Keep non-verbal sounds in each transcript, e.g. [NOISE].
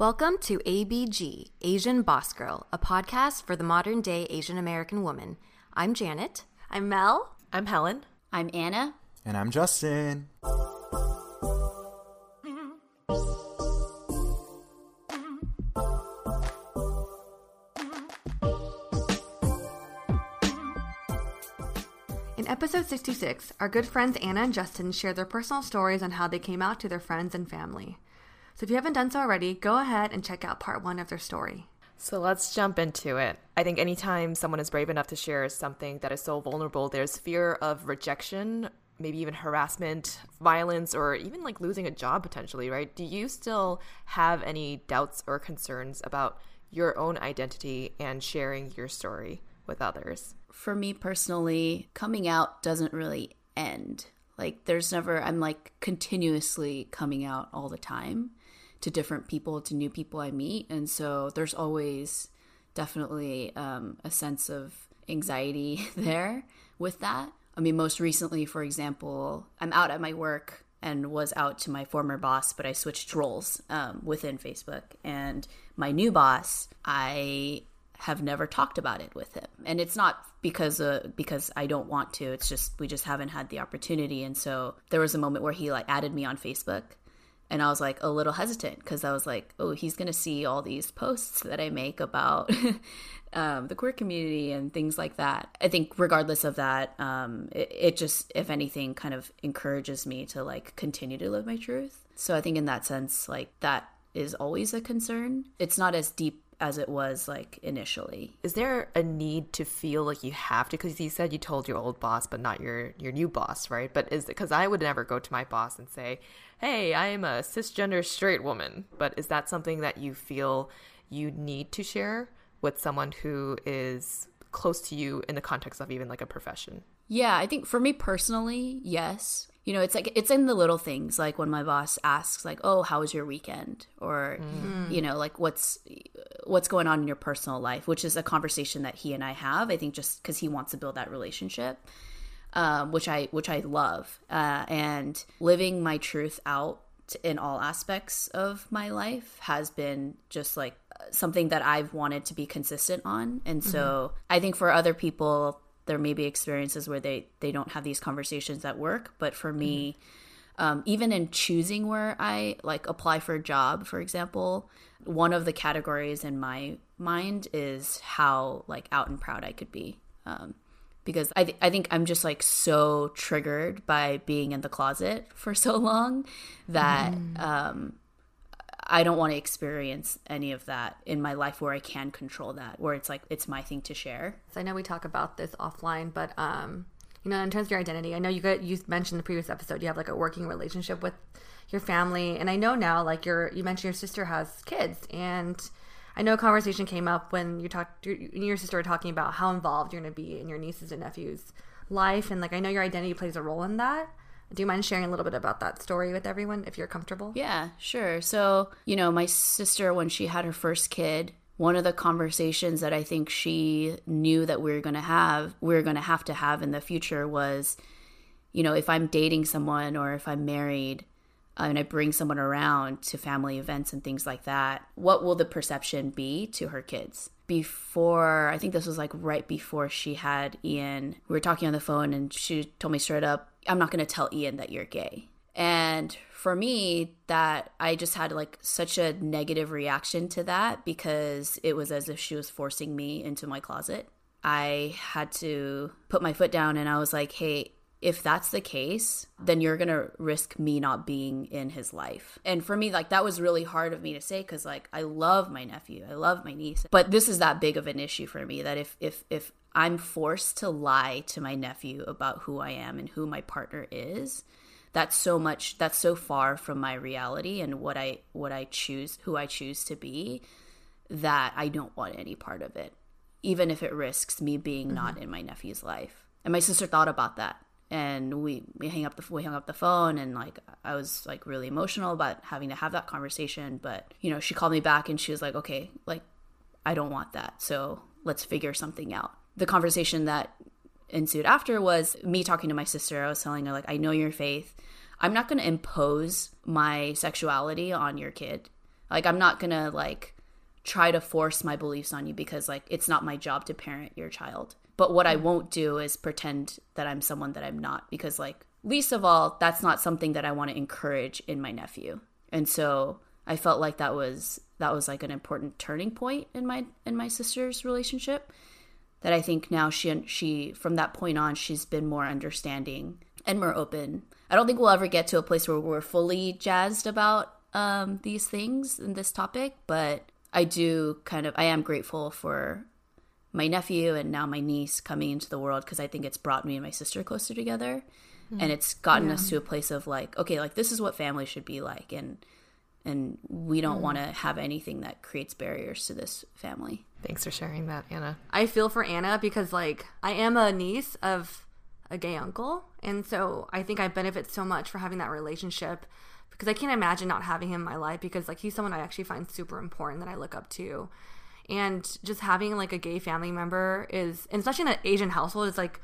Welcome to ABG, Asian Boss Girl, a podcast for the modern day Asian American woman. I'm Janet. I'm Mel. I'm Helen. I'm Anna. And I'm Justin. In episode 66, our good friends Anna and Justin share their personal stories on how they came out to their friends and family. So if you haven't done so already, go ahead and check out part one of their story. So let's jump into it. I think anytime someone is brave enough to share something that is so vulnerable, there's fear of rejection, maybe even harassment, violence, or even like losing a job potentially, right? Do you still have any doubts or concerns about your own identity and sharing your story with others? For me personally, coming out doesn't really end. Like, there's never, I'm like continuously coming out all the time to different people, to new people I meet. And so there's always definitely um, a sense of anxiety [LAUGHS] there with that. I mean, most recently, for example, I'm out at my work and was out to my former boss, but I switched roles um, within Facebook. And my new boss, I have never talked about it with him, and it's not because uh, because I don't want to. It's just we just haven't had the opportunity. And so there was a moment where he like added me on Facebook, and I was like a little hesitant because I was like, oh, he's gonna see all these posts that I make about [LAUGHS] um, the queer community and things like that. I think regardless of that, um, it, it just, if anything, kind of encourages me to like continue to live my truth. So I think in that sense, like that is always a concern. It's not as deep as it was like initially. Is there a need to feel like you have to? Because you said you told your old boss, but not your your new boss, right? But is because I would never go to my boss and say, "Hey, I am a cisgender straight woman." But is that something that you feel you need to share with someone who is close to you in the context of even like a profession? Yeah, I think for me personally, yes you know it's like it's in the little things like when my boss asks like oh how was your weekend or mm. you know like what's what's going on in your personal life which is a conversation that he and i have i think just because he wants to build that relationship um, which i which i love uh, and living my truth out in all aspects of my life has been just like something that i've wanted to be consistent on and so mm-hmm. i think for other people there may be experiences where they they don't have these conversations at work but for me mm-hmm. um, even in choosing where i like apply for a job for example one of the categories in my mind is how like out and proud i could be um, because I, th- I think i'm just like so triggered by being in the closet for so long that mm. um, I don't want to experience any of that in my life where I can control that, where it's like it's my thing to share. So I know we talk about this offline, but um, you know, in terms of your identity, I know you got you mentioned in the previous episode you have like a working relationship with your family, and I know now like your you mentioned your sister has kids, and I know a conversation came up when you talked you and your sister were talking about how involved you're going to be in your nieces and nephews' life, and like I know your identity plays a role in that. Do you mind sharing a little bit about that story with everyone if you're comfortable? Yeah, sure. So, you know, my sister, when she had her first kid, one of the conversations that I think she knew that we were going to have, we are going to have to have in the future was, you know, if I'm dating someone or if I'm married uh, and I bring someone around to family events and things like that, what will the perception be to her kids? Before, I think this was like right before she had Ian, we were talking on the phone and she told me straight up, I'm not going to tell Ian that you're gay. And for me, that I just had like such a negative reaction to that because it was as if she was forcing me into my closet I had to put my foot down and I was like, hey, if that's the case, then you're going to risk me not being in his life. And for me, like, that was really hard of me to say because, like, I love my nephew, I love my niece. But this is that big of an issue for me that if, if, if I'm forced to lie to my nephew about who I am and who my partner is, that's so much that's so far from my reality and what I what I choose who I choose to be that I don't want any part of it even if it risks me being mm-hmm. not in my nephew's life. And my sister thought about that and we we hang up the we hung up the phone and like I was like really emotional about having to have that conversation but you know she called me back and she was like okay like I don't want that so let's figure something out. The conversation that ensued after was me talking to my sister. I was telling her like I know your faith. I'm not going to impose my sexuality on your kid. Like I'm not going to like try to force my beliefs on you because like it's not my job to parent your child but what I mm. won't do is pretend that I'm someone that I'm not because like least of all that's not something that I want to encourage in my nephew. And so I felt like that was that was like an important turning point in my in my sister's relationship that I think now she she from that point on she's been more understanding and more open. I don't think we'll ever get to a place where we're fully jazzed about um, these things and this topic, but I do kind of I am grateful for my nephew and now my niece coming into the world because I think it's brought me and my sister closer together. Mm. And it's gotten yeah. us to a place of like, okay, like this is what family should be like and and we don't mm. want to have anything that creates barriers to this family. Thanks for sharing that, Anna. I feel for Anna because like I am a niece of a gay uncle, and so I think I benefit so much for having that relationship because I can't imagine not having him in my life because like he's someone I actually find super important that I look up to and just having like a gay family member is especially in an asian household it's like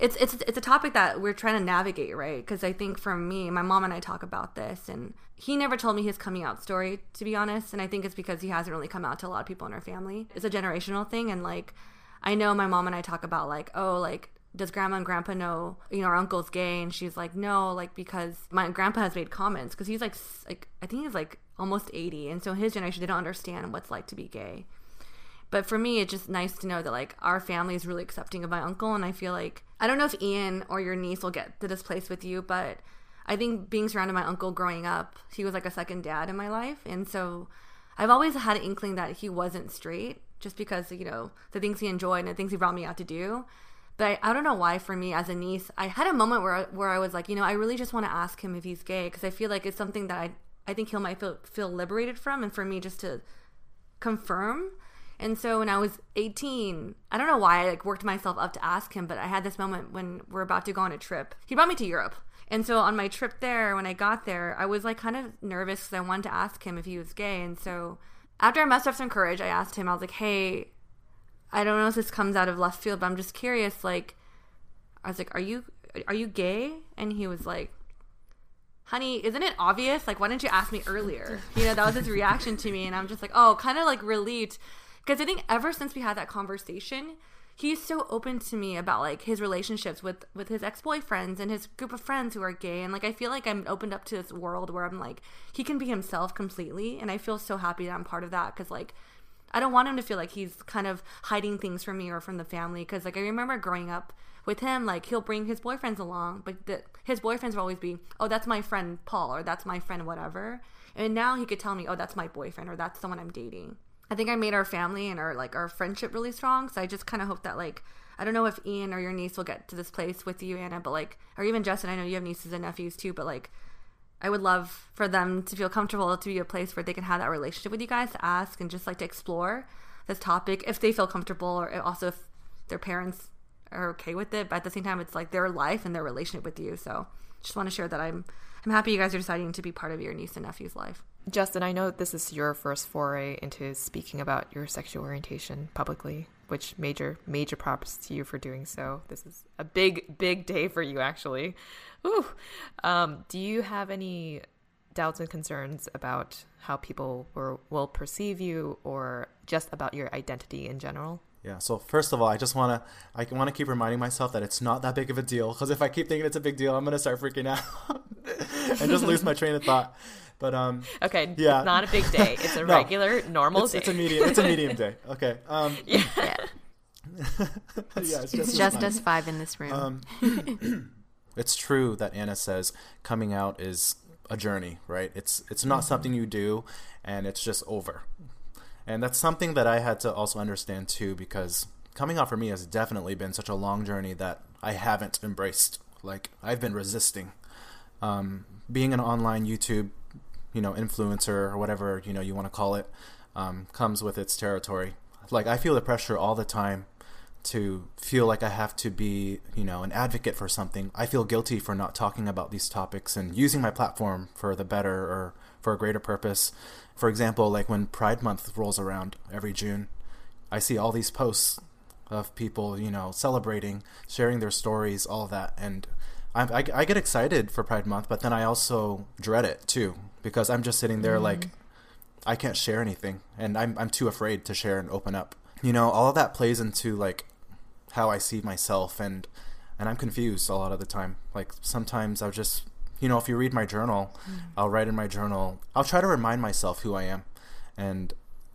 it's it's it's a topic that we're trying to navigate right? Because i think for me my mom and i talk about this and he never told me his coming out story to be honest and i think it's because he hasn't really come out to a lot of people in our family. It's a generational thing and like i know my mom and i talk about like oh like does grandma and grandpa know you know our uncle's gay? And she's like no like because my grandpa has made comments because he's like like i think he's like almost 80 and so his generation don't understand what's like to be gay but for me, it's just nice to know that like our family is really accepting of my uncle, and I feel like I don't know if Ian or your niece will get to this place with you, but I think being surrounded by my uncle growing up, he was like a second dad in my life, and so I've always had an inkling that he wasn't straight, just because you know the things he enjoyed and the things he brought me out to do. But I, I don't know why for me as a niece, I had a moment where where I was like, you know, I really just want to ask him if he's gay because I feel like it's something that I I think he might feel feel liberated from, and for me just to confirm and so when I was 18, I don't know why I like worked myself up to ask him, but I had this moment when we're about to go on a trip. He brought me to Europe. And so on my trip there, when I got there, I was like kind of nervous because I wanted to ask him if he was gay. And so after I mustered up some courage, I asked him, I was like, hey, I don't know if this comes out of left field, but I'm just curious. Like, I was like, are you are you gay? And he was like, honey, isn't it obvious? Like, why didn't you ask me earlier? You know, that was his reaction to me. And I'm just like, oh, kind of like relieved because I think ever since we had that conversation, he's so open to me about like his relationships with with his ex-boyfriends and his group of friends who are gay and like I feel like I'm opened up to this world where I'm like he can be himself completely and I feel so happy that I'm part of that cuz like I don't want him to feel like he's kind of hiding things from me or from the family cuz like I remember growing up with him like he'll bring his boyfriends along but the, his boyfriends will always be oh that's my friend Paul or that's my friend whatever and now he could tell me oh that's my boyfriend or that's someone I'm dating I think I made our family and our like our friendship really strong. So I just kind of hope that like I don't know if Ian or your niece will get to this place with you, Anna, but like or even Justin. I know you have nieces and nephews too, but like I would love for them to feel comfortable to be a place where they can have that relationship with you guys to ask and just like to explore this topic if they feel comfortable or also if their parents are okay with it. But at the same time, it's like their life and their relationship with you. So just want to share that I'm I'm happy you guys are deciding to be part of your niece and nephew's life. Justin, I know this is your first foray into speaking about your sexual orientation publicly, which major major props to you for doing so. This is a big big day for you, actually. Ooh. Um, do you have any doubts and concerns about how people were, will perceive you, or just about your identity in general? Yeah. So first of all, I just wanna I want to keep reminding myself that it's not that big of a deal. Because if I keep thinking it's a big deal, I'm gonna start freaking out [LAUGHS] and just lose my train of thought. But um, okay, yeah, it's not a big day. [LAUGHS] It's a no, regular, normal it's, day. It's a medium. It's a [LAUGHS] medium day. Okay. Um, [LAUGHS] yeah. yeah, It's it's just, as just us five in this room. Um, it's true that Anna says coming out is a journey, right? It's it's not something you do and it's just over. And that's something that I had to also understand too because coming out for me has definitely been such a long journey that I haven't embraced. Like I've been resisting. Um, being an online YouTube, you know, influencer or whatever, you know, you want to call it, um, comes with its territory. Like I feel the pressure all the time to feel like I have to be, you know, an advocate for something. I feel guilty for not talking about these topics and using my platform for the better or for a greater purpose. For example, like when Pride Month rolls around every June, I see all these posts of people, you know, celebrating, sharing their stories, all that, and I, I, I get excited for Pride Month, but then I also dread it too because I'm just sitting there like mm. I can't share anything, and I'm I'm too afraid to share and open up. You know, all of that plays into like how I see myself, and and I'm confused a lot of the time. Like sometimes I'll just, you know, if you read my journal, mm. I'll write in my journal. I'll try to remind myself who I am, and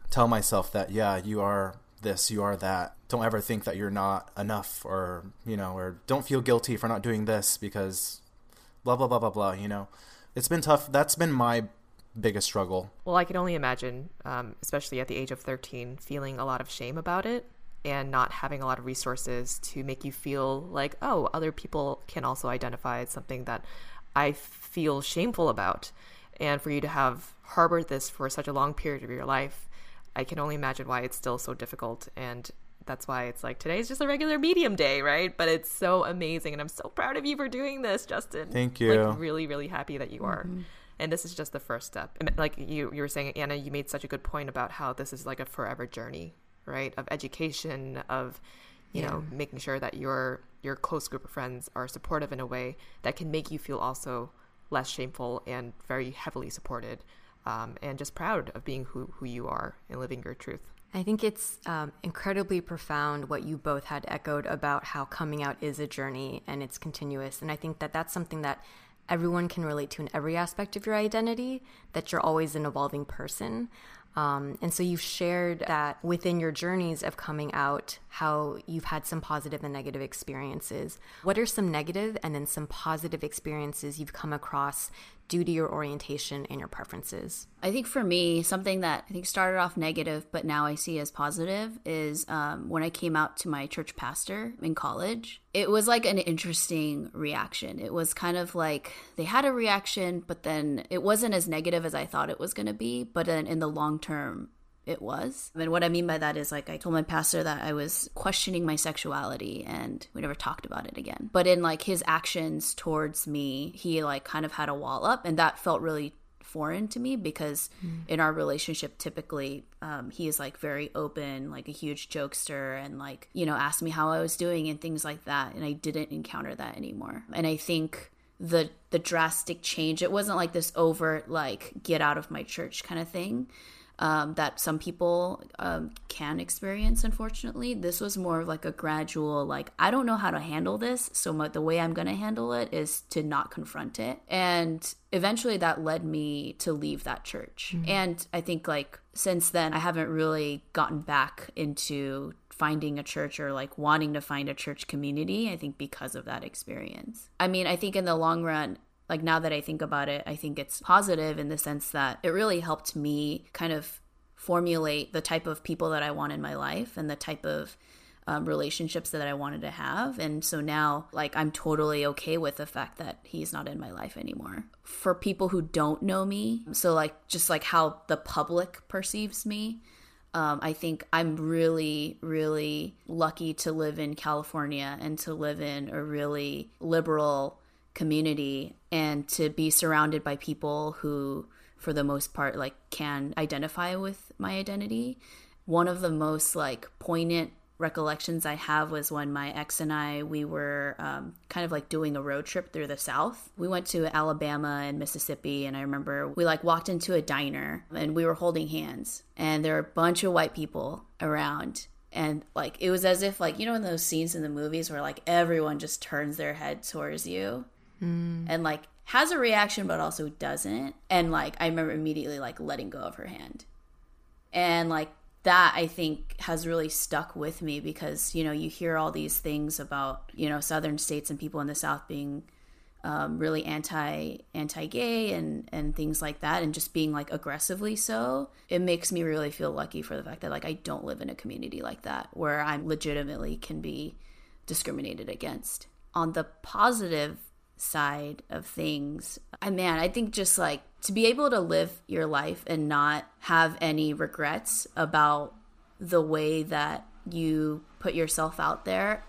tell myself that yeah, you are this, you are that. Don't ever think that you're not enough, or you know, or don't feel guilty for not doing this because blah blah blah blah blah. You know, it's been tough. That's been my biggest struggle Well, I can only imagine, um, especially at the age of 13, feeling a lot of shame about it and not having a lot of resources to make you feel like, oh, other people can also identify as something that I feel shameful about. And for you to have harbored this for such a long period of your life, I can only imagine why it's still so difficult. And that's why it's like today's just a regular medium day, right? But it's so amazing. And I'm so proud of you for doing this, Justin. Thank you. Like, really, really happy that you are and this is just the first step And like you you were saying anna you made such a good point about how this is like a forever journey right of education of you know making sure that your your close group of friends are supportive in a way that can make you feel also less shameful and very heavily supported um, and just proud of being who, who you are and living your truth I think it's um, incredibly profound what you both had echoed about how coming out is a journey and it's continuous. And I think that that's something that everyone can relate to in every aspect of your identity, that you're always an evolving person. Um, and so you've shared that within your journeys of coming out, how you've had some positive and negative experiences. What are some negative and then some positive experiences you've come across due to your orientation and your preferences? I think for me, something that I think started off negative, but now I see as positive is um, when I came out to my church pastor in college. It was like an interesting reaction. It was kind of like they had a reaction, but then it wasn't as negative as I thought it was going to be. But then in the long term, it was. And what I mean by that is like I told my pastor that I was questioning my sexuality and we never talked about it again. But in like his actions towards me, he like kind of had a wall up and that felt really foreign to me because in our relationship typically um, he is like very open like a huge jokester and like you know asked me how i was doing and things like that and i didn't encounter that anymore and i think the the drastic change it wasn't like this overt like get out of my church kind of thing um, that some people um, can experience unfortunately. This was more of like a gradual like i don't know how to handle this so my, the way i'm going to handle it is to not confront it. And eventually that led me to leave that church. And i think like since then i haven't really gotten back into finding a church or like wanting to find a church community i think because of that experience. I mean i think in the long run like now that I think about it, I think it's positive in the sense that it really helped me kind of formulate the type of people that I want in my life and the type of um, relationships that I wanted to have. And so now, like, I'm totally okay with the fact that he's not in my life anymore. For people who don't know me, so like, just like how the public perceives me, um, I think I'm really, really lucky to live in California and to live in a really liberal community and to be surrounded by people who, for the most part, like can identify with my identity. One of the most like poignant recollections I have was when my ex and I we were um, kind of like doing a road trip through the South. We went to Alabama and Mississippi, and I remember we like walked into a diner and we were holding hands, and there were a bunch of white people around. And like it was as if like you know in those scenes in the movies where like everyone just turns their head towards you and like has a reaction but also doesn't. And like i remember immediately like letting go of her hand. And like that I think has really stuck with me because you know you hear all these things about you know southern states and people in the south being um, really anti anti gay and and things like that and just being like aggressively so. It makes me really feel lucky for the fact that like I don't live in a community like that where I legitimately can be discriminated against. On the positive side of things. I man I think just like to be able to live your life and not have any regrets about the way that you put yourself out there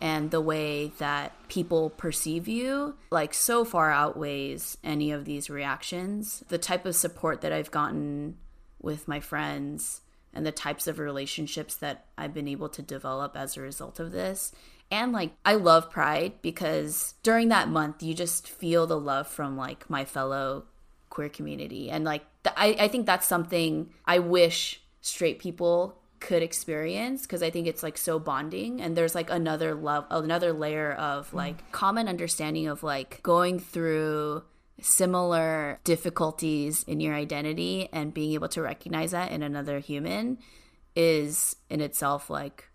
and the way that people perceive you like so far outweighs any of these reactions. The type of support that i've gotten with my friends and the types of relationships that i've been able to develop as a result of this and like i love pride because during that month you just feel the love from like my fellow queer community. And like th- I, I think that's something i wish straight people could experience because I think it's like so bonding. And there's like another love another layer of mm. like common understanding of like going through similar difficulties in your identity and being able to recognize that in another human is in itself like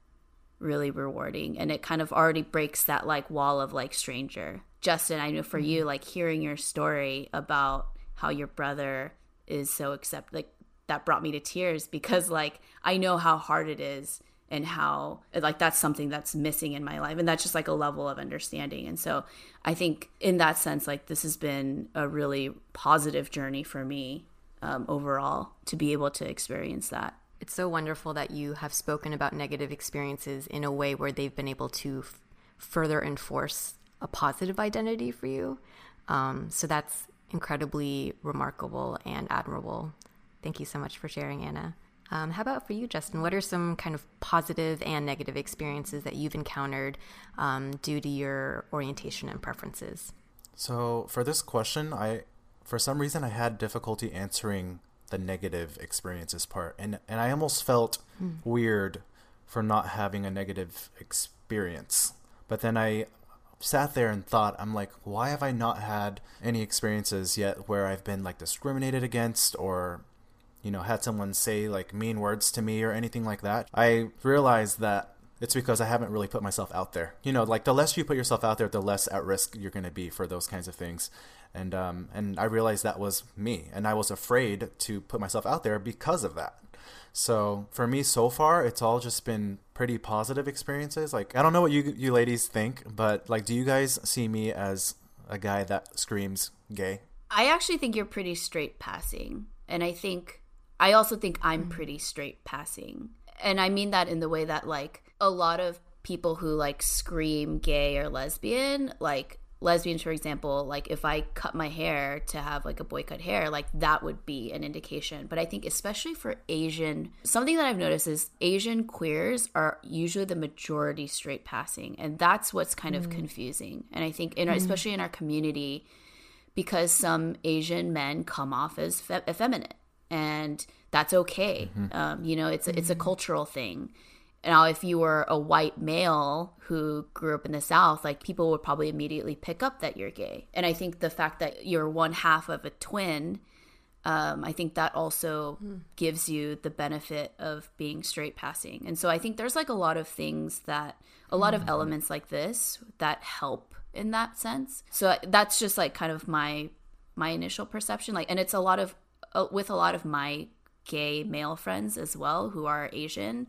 really rewarding and it kind of already breaks that like wall of like stranger. Justin, I know for you like hearing your story about how your brother is so accept like that brought me to tears because like I know how hard it is and how like that's something that's missing in my life and that's just like a level of understanding and so I think in that sense like this has been a really positive journey for me um, overall to be able to experience that. It's so wonderful that you have spoken about negative experiences in a way where they've been able to f- further enforce a positive identity for you. Um, so that's incredibly remarkable and admirable. Thank you so much for sharing, Anna. Um, how about for you, Justin? What are some kind of positive and negative experiences that you've encountered um, due to your orientation and preferences? So for this question, I for some reason I had difficulty answering the negative experiences part, and and I almost felt hmm. weird for not having a negative experience. But then I sat there and thought, I'm like, why have I not had any experiences yet where I've been like discriminated against or you know, had someone say like mean words to me or anything like that, I realized that it's because I haven't really put myself out there. You know, like the less you put yourself out there, the less at risk you're going to be for those kinds of things. And um, and I realized that was me, and I was afraid to put myself out there because of that. So for me, so far, it's all just been pretty positive experiences. Like I don't know what you you ladies think, but like, do you guys see me as a guy that screams gay? I actually think you're pretty straight passing. And I think, I also think I'm pretty straight passing. And I mean that in the way that, like, a lot of people who, like, scream gay or lesbian, like, lesbians, for example, like, if I cut my hair to have, like, a boy cut hair, like, that would be an indication. But I think, especially for Asian, something that I've noticed is Asian queers are usually the majority straight passing. And that's what's kind of mm. confusing. And I think, in, mm. especially in our community, because some Asian men come off as fe- effeminate, and that's okay. Mm-hmm. Um, you know, it's a, it's a mm-hmm. cultural thing. And now, if you were a white male who grew up in the South, like people would probably immediately pick up that you're gay. And I think the fact that you're one half of a twin, um, I think that also gives you the benefit of being straight passing. And so I think there's like a lot of things that, a lot of elements like this that help in that sense. So that's just like kind of my my initial perception. Like, and it's a lot of uh, with a lot of my gay male friends as well who are Asian.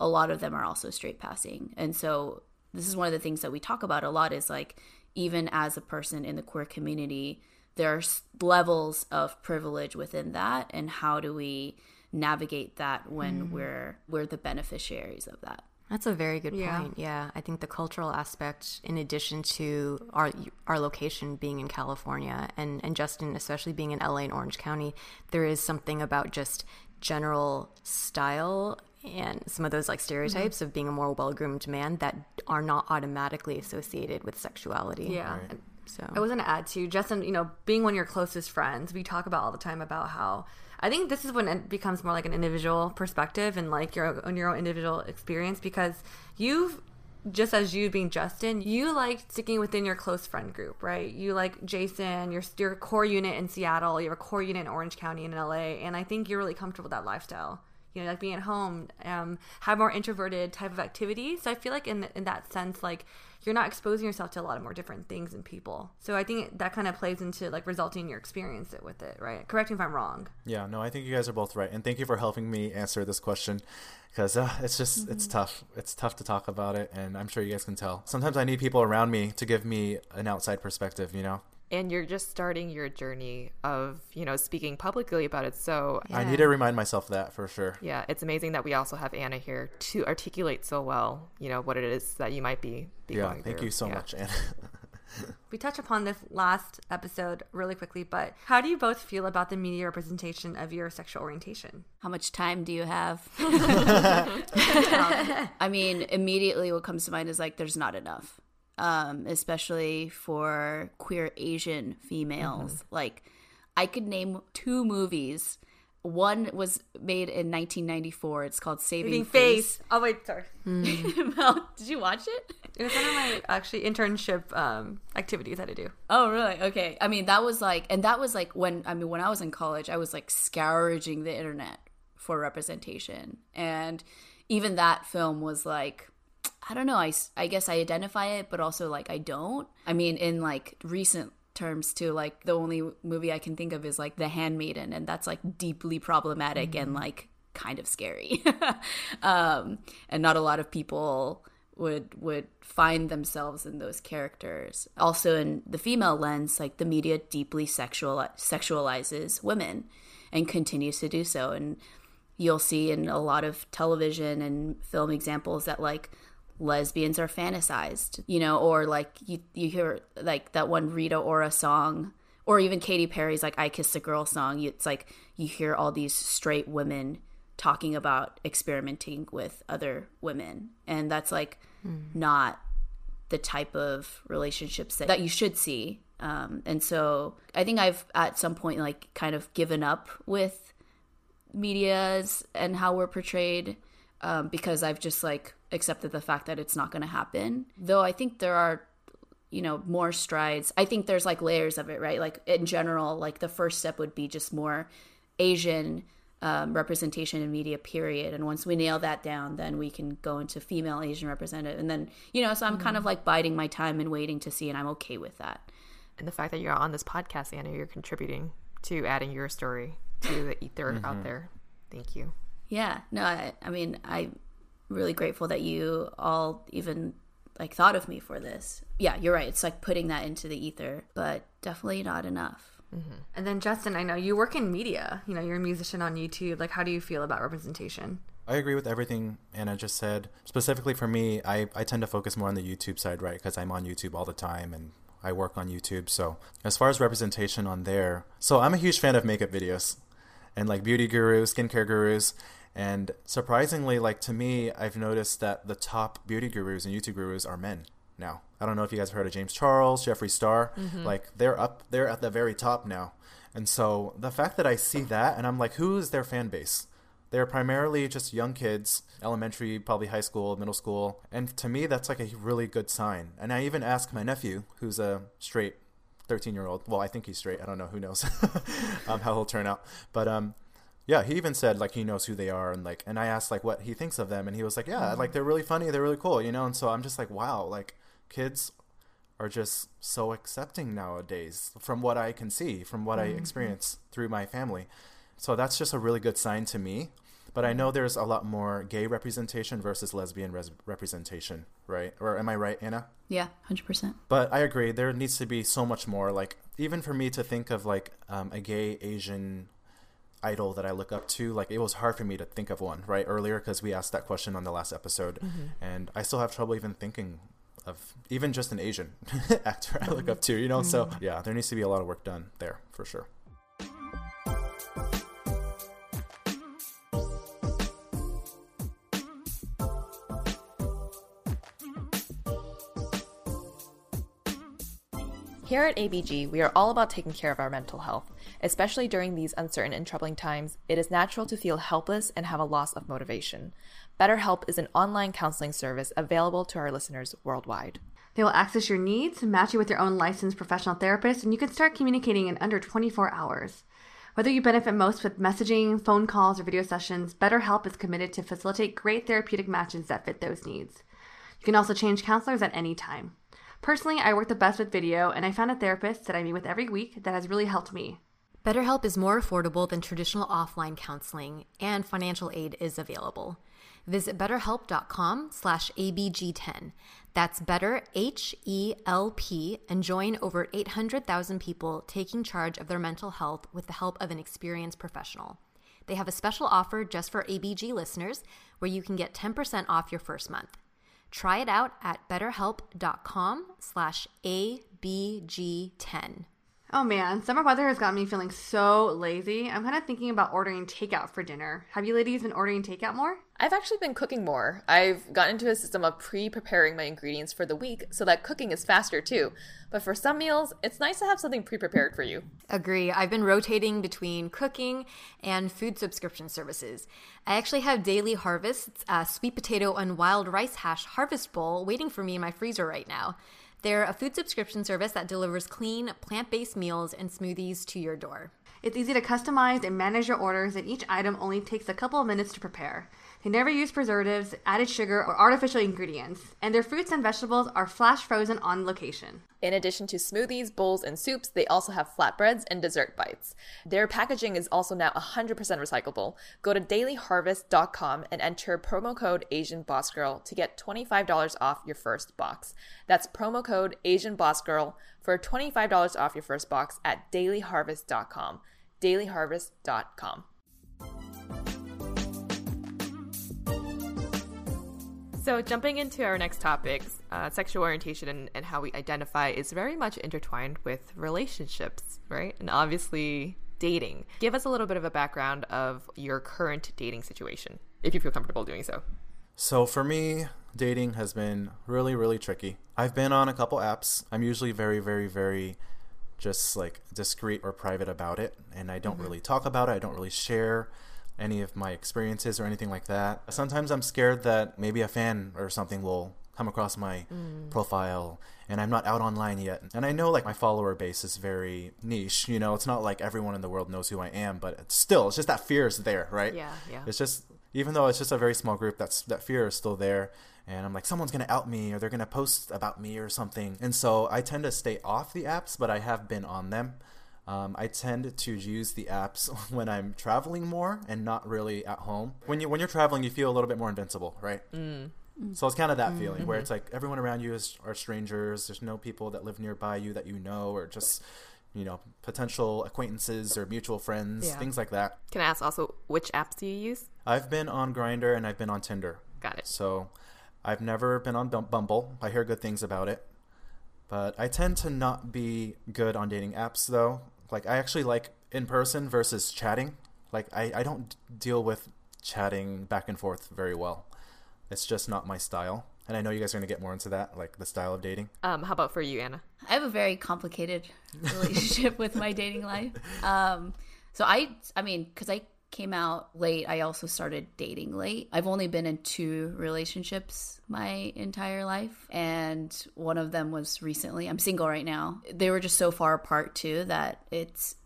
A lot of them are also straight passing, and so this is one of the things that we talk about a lot. Is like even as a person in the queer community, there are levels of privilege within that, and how do we navigate that when mm. we're we're the beneficiaries of that? That's a very good Yeah. point. Yeah, I think the cultural aspect, in addition to our our location being in California, and and Justin, especially being in LA and Orange County, there is something about just general style and some of those like mm-hmm. stereotypes of being a more well groomed man that are not automatically associated with sexuality. Yeah. So I was going to add to Justin, you know, being one of your closest friends, we talk about all the time about how I think this is when it becomes more like an individual perspective and like your on your own individual experience because you've just as you being Justin, you like sticking within your close friend group, right? You like Jason, your your core unit in Seattle, you have a core unit in Orange County and in LA, and I think you're really comfortable with that lifestyle. You know, like being at home, um, have more introverted type of activity. So I feel like in in that sense, like you're not exposing yourself to a lot of more different things and people. So I think that kind of plays into like resulting in your experience with it, right? Correct me if I'm wrong. Yeah, no, I think you guys are both right, and thank you for helping me answer this question because uh, it's just Mm-hmm. it's tough. It's tough to talk about it, and I'm sure you guys can tell. Sometimes I need people around me to give me an outside perspective. You know, And you're just starting your journey of, you know, speaking publicly about it. So, I need to um, remind myself that for sure. yeah, it's amazing that we also have Anna here to articulate so well, you know, what it is that you might be, be Yeah, going thank through. you so Yeah. much, Anna. [LAUGHS] We touch upon this last episode really quickly, but how do you both feel about the media representation of your sexual orientation? How much time do you have? [LAUGHS] [LAUGHS] I mean, immediately what comes to mind is like there's not enough, um, especially for queer Asian females. Like, I could name two movies. One was made in 1994. It's called Saving, Saving Face. face. Oh wait, sorry. [LAUGHS] Mel, did you watch it? It was one of my actually internship um, activities I do. Oh, really? Okay. I mean, that was like, and that was like when I mean, when I was in college, I was like scourging the internet for representation, and even that film was like, I don't know. I, I guess I identify it, but also like I don't. I mean, in like recent terms too, like the only movie I can think of is like The Handmaiden, and that's like deeply problematic and like kind of scary. [LAUGHS] um, and not a lot of people would would find themselves in those characters. Also, in the female lens, like the media deeply sexual sexualizes women and continues to do so. And you'll see in a lot of television and film examples that like lesbians are fantasized, you know, or like you you hear like that one Rita Ora song. Or even Katy Perry's like "I Kissed a Girl" song. It's like you hear all these straight women talking about experimenting with other women, and that's like not the type of relationships that, that you should see. Um, and so I think I've at some point like kind of given up with medias and how we're portrayed um, because I've just like accepted the fact that it's not going to happen. Though I think there are you know more strides. I think there's like layers of it right? Like in general like the first step would be just more asian um, representation in media period. And once we nail that down then we can go into female asian representative. And then you know so i'm kind of like biding my time and waiting to see and i'm okay with that. And the fact that you're on this podcast, Anna, you're contributing to adding your story to the ether out there. Thank you. yeah. No i, I mean i'm really grateful that you all even like thought of me for this yeah you're right it's like putting that into the ether but definitely not enough mm-hmm. And then Justin, I know you work in media. You know, you're a musician on YouTube. Like, how do you feel about representation? I agree with everything Anna just said. Specifically for me, I, I tend to focus more on the YouTube side, right? Because I'm on YouTube all the time and I work on YouTube. So as far as representation on there, so I'm a huge fan of makeup videos and like beauty gurus, skincare gurus. And surprisingly, like to me, I've noticed that the top beauty gurus and YouTube gurus are men now. I don't know if you guys have heard of James Charles, Jeffree Star. Like they're up, they're at the very top now. And so the fact that I see that and I'm like, who is their fan base? They're primarily just young kids, elementary, probably high school, middle school. And to me, that's like a really good sign. And I even asked my nephew, who's a straight 13 year old. Well, I think he's straight. I don't know. Who knows [LAUGHS] um, how he'll turn out. But um, yeah, he even said like he knows who they are and like, and I asked like what he thinks of them, and he was like, yeah, like they're really funny, they're really cool, you know. And so I'm just like, wow, like kids are just so accepting nowadays from what I can see, from what I experience through my family. So that's just a really good sign to me. But I know there's a lot more gay representation versus lesbian res- representation, right? Or am I right, Anna? yeah 100% But I agree. There needs to be so much more. Like even for me to think of like um, a gay Asian idol that I look up to, like it was hard for me to think of one right earlier because we asked that question on the last episode, mm-hmm. and I still have trouble even thinking of even just an Asian [LAUGHS] actor I mm-hmm. look up to. You know, so mm-hmm. yeah, there needs to be a lot of work done there for sure. Here at ABG, we are all about taking care of our mental health. Especially during these uncertain and troubling times, it is natural to feel helpless and have a loss of motivation. BetterHelp is an online counseling service available to our listeners worldwide. They will access your needs, match you with your own licensed professional therapist, and you can start communicating in under 24 hours. Whether you benefit most with messaging, phone calls, or video sessions, BetterHelp is committed to facilitate great therapeutic matches that fit those needs. You can also change counselors at any time. Personally, I work the best with video, and I found a therapist that I meet with every week that has really helped me. BetterHelp is more affordable than traditional offline counseling, and financial aid is available. Visit betterhelp.com slash abg10. That's better, H-E-L-P, and join over 800,000 people taking charge of their mental health with the help of an experienced professional. They have a special offer just for ABG listeners where you can get 10% off your first month. Try it out at betterhelp.com slash ABG10. Oh man, summer weather has got me feeling so lazy. I'm kind of thinking about ordering takeout for dinner. Have you ladies been ordering takeout more? I've actually been cooking more. I've gotten into a system of pre preparing my ingredients for the week so that cooking is faster too. But for some meals, it's nice to have something pre prepared for you. Agree. I've been rotating between cooking and food subscription services. I actually have Daily Harvest's uh, sweet potato and wild rice hash harvest bowl waiting for me in my freezer right now. They're a food subscription service that delivers clean, plant based meals and smoothies to your door. It's easy to customize and manage your orders, and each item only takes a couple of minutes to prepare. They never use preservatives, added sugar, or artificial ingredients, and their fruits and vegetables are flash frozen on location. In addition to smoothies, bowls, and soups, they also have flatbreads and dessert bites. Their packaging is also now 100% recyclable. Go to dailyharvest.com and enter promo code Asian Boss Girl to get $25 off your first box. That's promo code Asian Boss Girl for $25 off your first box at dailyharvest.com. dailyharvest.com. So, jumping into our next topics, uh, sexual orientation and, and how we identify is very much intertwined with relationships, right? And obviously, dating. Give us a little bit of a background of your current dating situation, if you feel comfortable doing so. So for me, dating has been really, really tricky. I've been on a couple apps. I'm usually very, very, very just like discreet or private about it, and I don't mm-hmm. really talk about it. I don't really share any of my experiences or anything like that. Sometimes I'm scared that maybe a fan or something will come across my mm. profile and I'm not out online yet. And I know like my follower base is very niche, you know, it's not like everyone in the world knows who I am, but it's still it's just that fear is there, right? Yeah, yeah. It's just even though it's just a very small group, that's that fear is still there. And I'm like, someone's gonna out me or they're gonna post about me or something. And so I tend to stay off the apps, but I have been on them. Um, I tend to use the apps [LAUGHS] when I'm traveling more and not really at home. When you when you're traveling, you feel a little bit more invincible, right? Mm. So it's kind of that mm-hmm. feeling where it's like everyone around you is are strangers. There's no people that live nearby you that you know, or just you know potential acquaintances or mutual friends, yeah. things like that. Can I ask also which apps do you use? I've been on Grindr and I've been on Tinder. Got it. So I've never been on Bumble. I hear good things about it, but I tend to not be good on dating apps though. Like I actually like in person versus chatting. Like I, I don't deal with chatting back and forth very well. It's just not my style. And I know you guys are going to get more into that, like the style of dating. Um, how about for you, Anna? I have a very complicated [LAUGHS] relationship with my dating life. Um, so I, I mean, because I came out late, I also started dating late. I've only been in two relationships my entire life, and one of them was recently. I'm single right now. They were just so far apart too that it's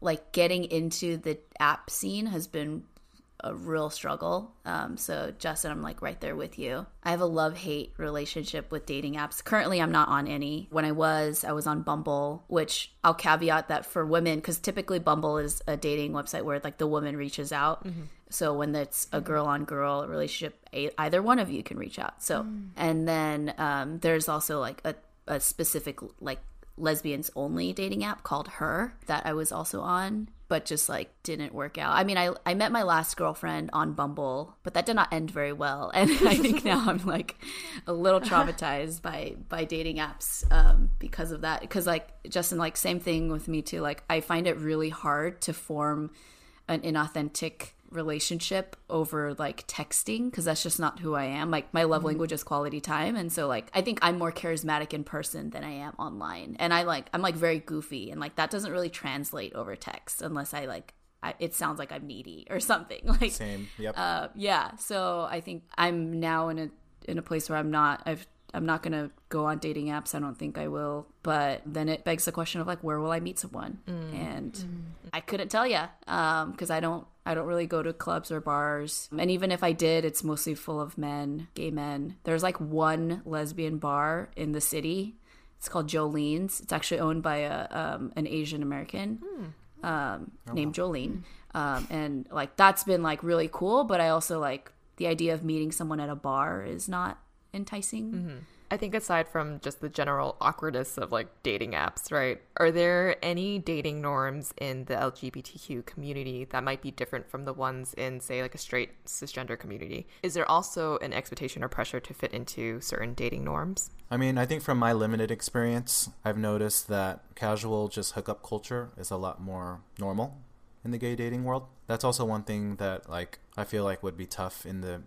like getting into the app scene has been a real struggle. Um, so, Justin, I'm like right there with you. I have a love hate relationship with dating apps. Currently, I'm not on any. When I was, I was on Bumble, which I'll caveat that for women, because typically Bumble is a dating website where like the woman reaches out. Mm-hmm. So, when it's a girl on girl relationship, either one of you can reach out. So, mm. and then um, there's also like a, a specific like lesbians only dating app called Her that I was also on, but just like didn't work out. I mean, I I met my last girlfriend on Bumble, but that did not end very well, [LAUGHS] and I think now I'm like a little traumatized by by dating apps um, because of that. Because like Justin, like same thing with me too. Like I find it really hard to form an inauthentic relationship over like texting because that's just not who I am. Like my love mm-hmm. language is quality time, and so like I think I'm more charismatic in person than I am online. And I like I'm like very goofy, and like that doesn't really translate over text unless I like I, it sounds like I'm needy or something. [LAUGHS] Like same, yep. Uh, yeah. So I think I'm now in a in a place where I'm not. I've I'm not going to go on dating apps. I don't think I will. But then it begs the question of like, where will I meet someone? And I couldn't tell you because I don't. I don't really go to clubs or bars. And even if I did, it's mostly full of men, gay men. There's like one lesbian bar in the city. It's called Jolene's. It's actually owned by a um, an Asian American um, named Jolene. Um, and like that's been like really cool. But I also like the idea of meeting someone at a bar is not enticing. Mm-hmm. I think aside from just the general awkwardness of like dating apps, right? Are there any dating norms in the LGBTQ community that might be different from the ones in, say, like a straight cisgender community? Is there also an expectation or pressure to fit into certain dating norms? I mean, I think from my limited experience, I've noticed that casual just hookup culture is a lot more normal in the gay dating world. That's also one thing that like I feel like would be tough in the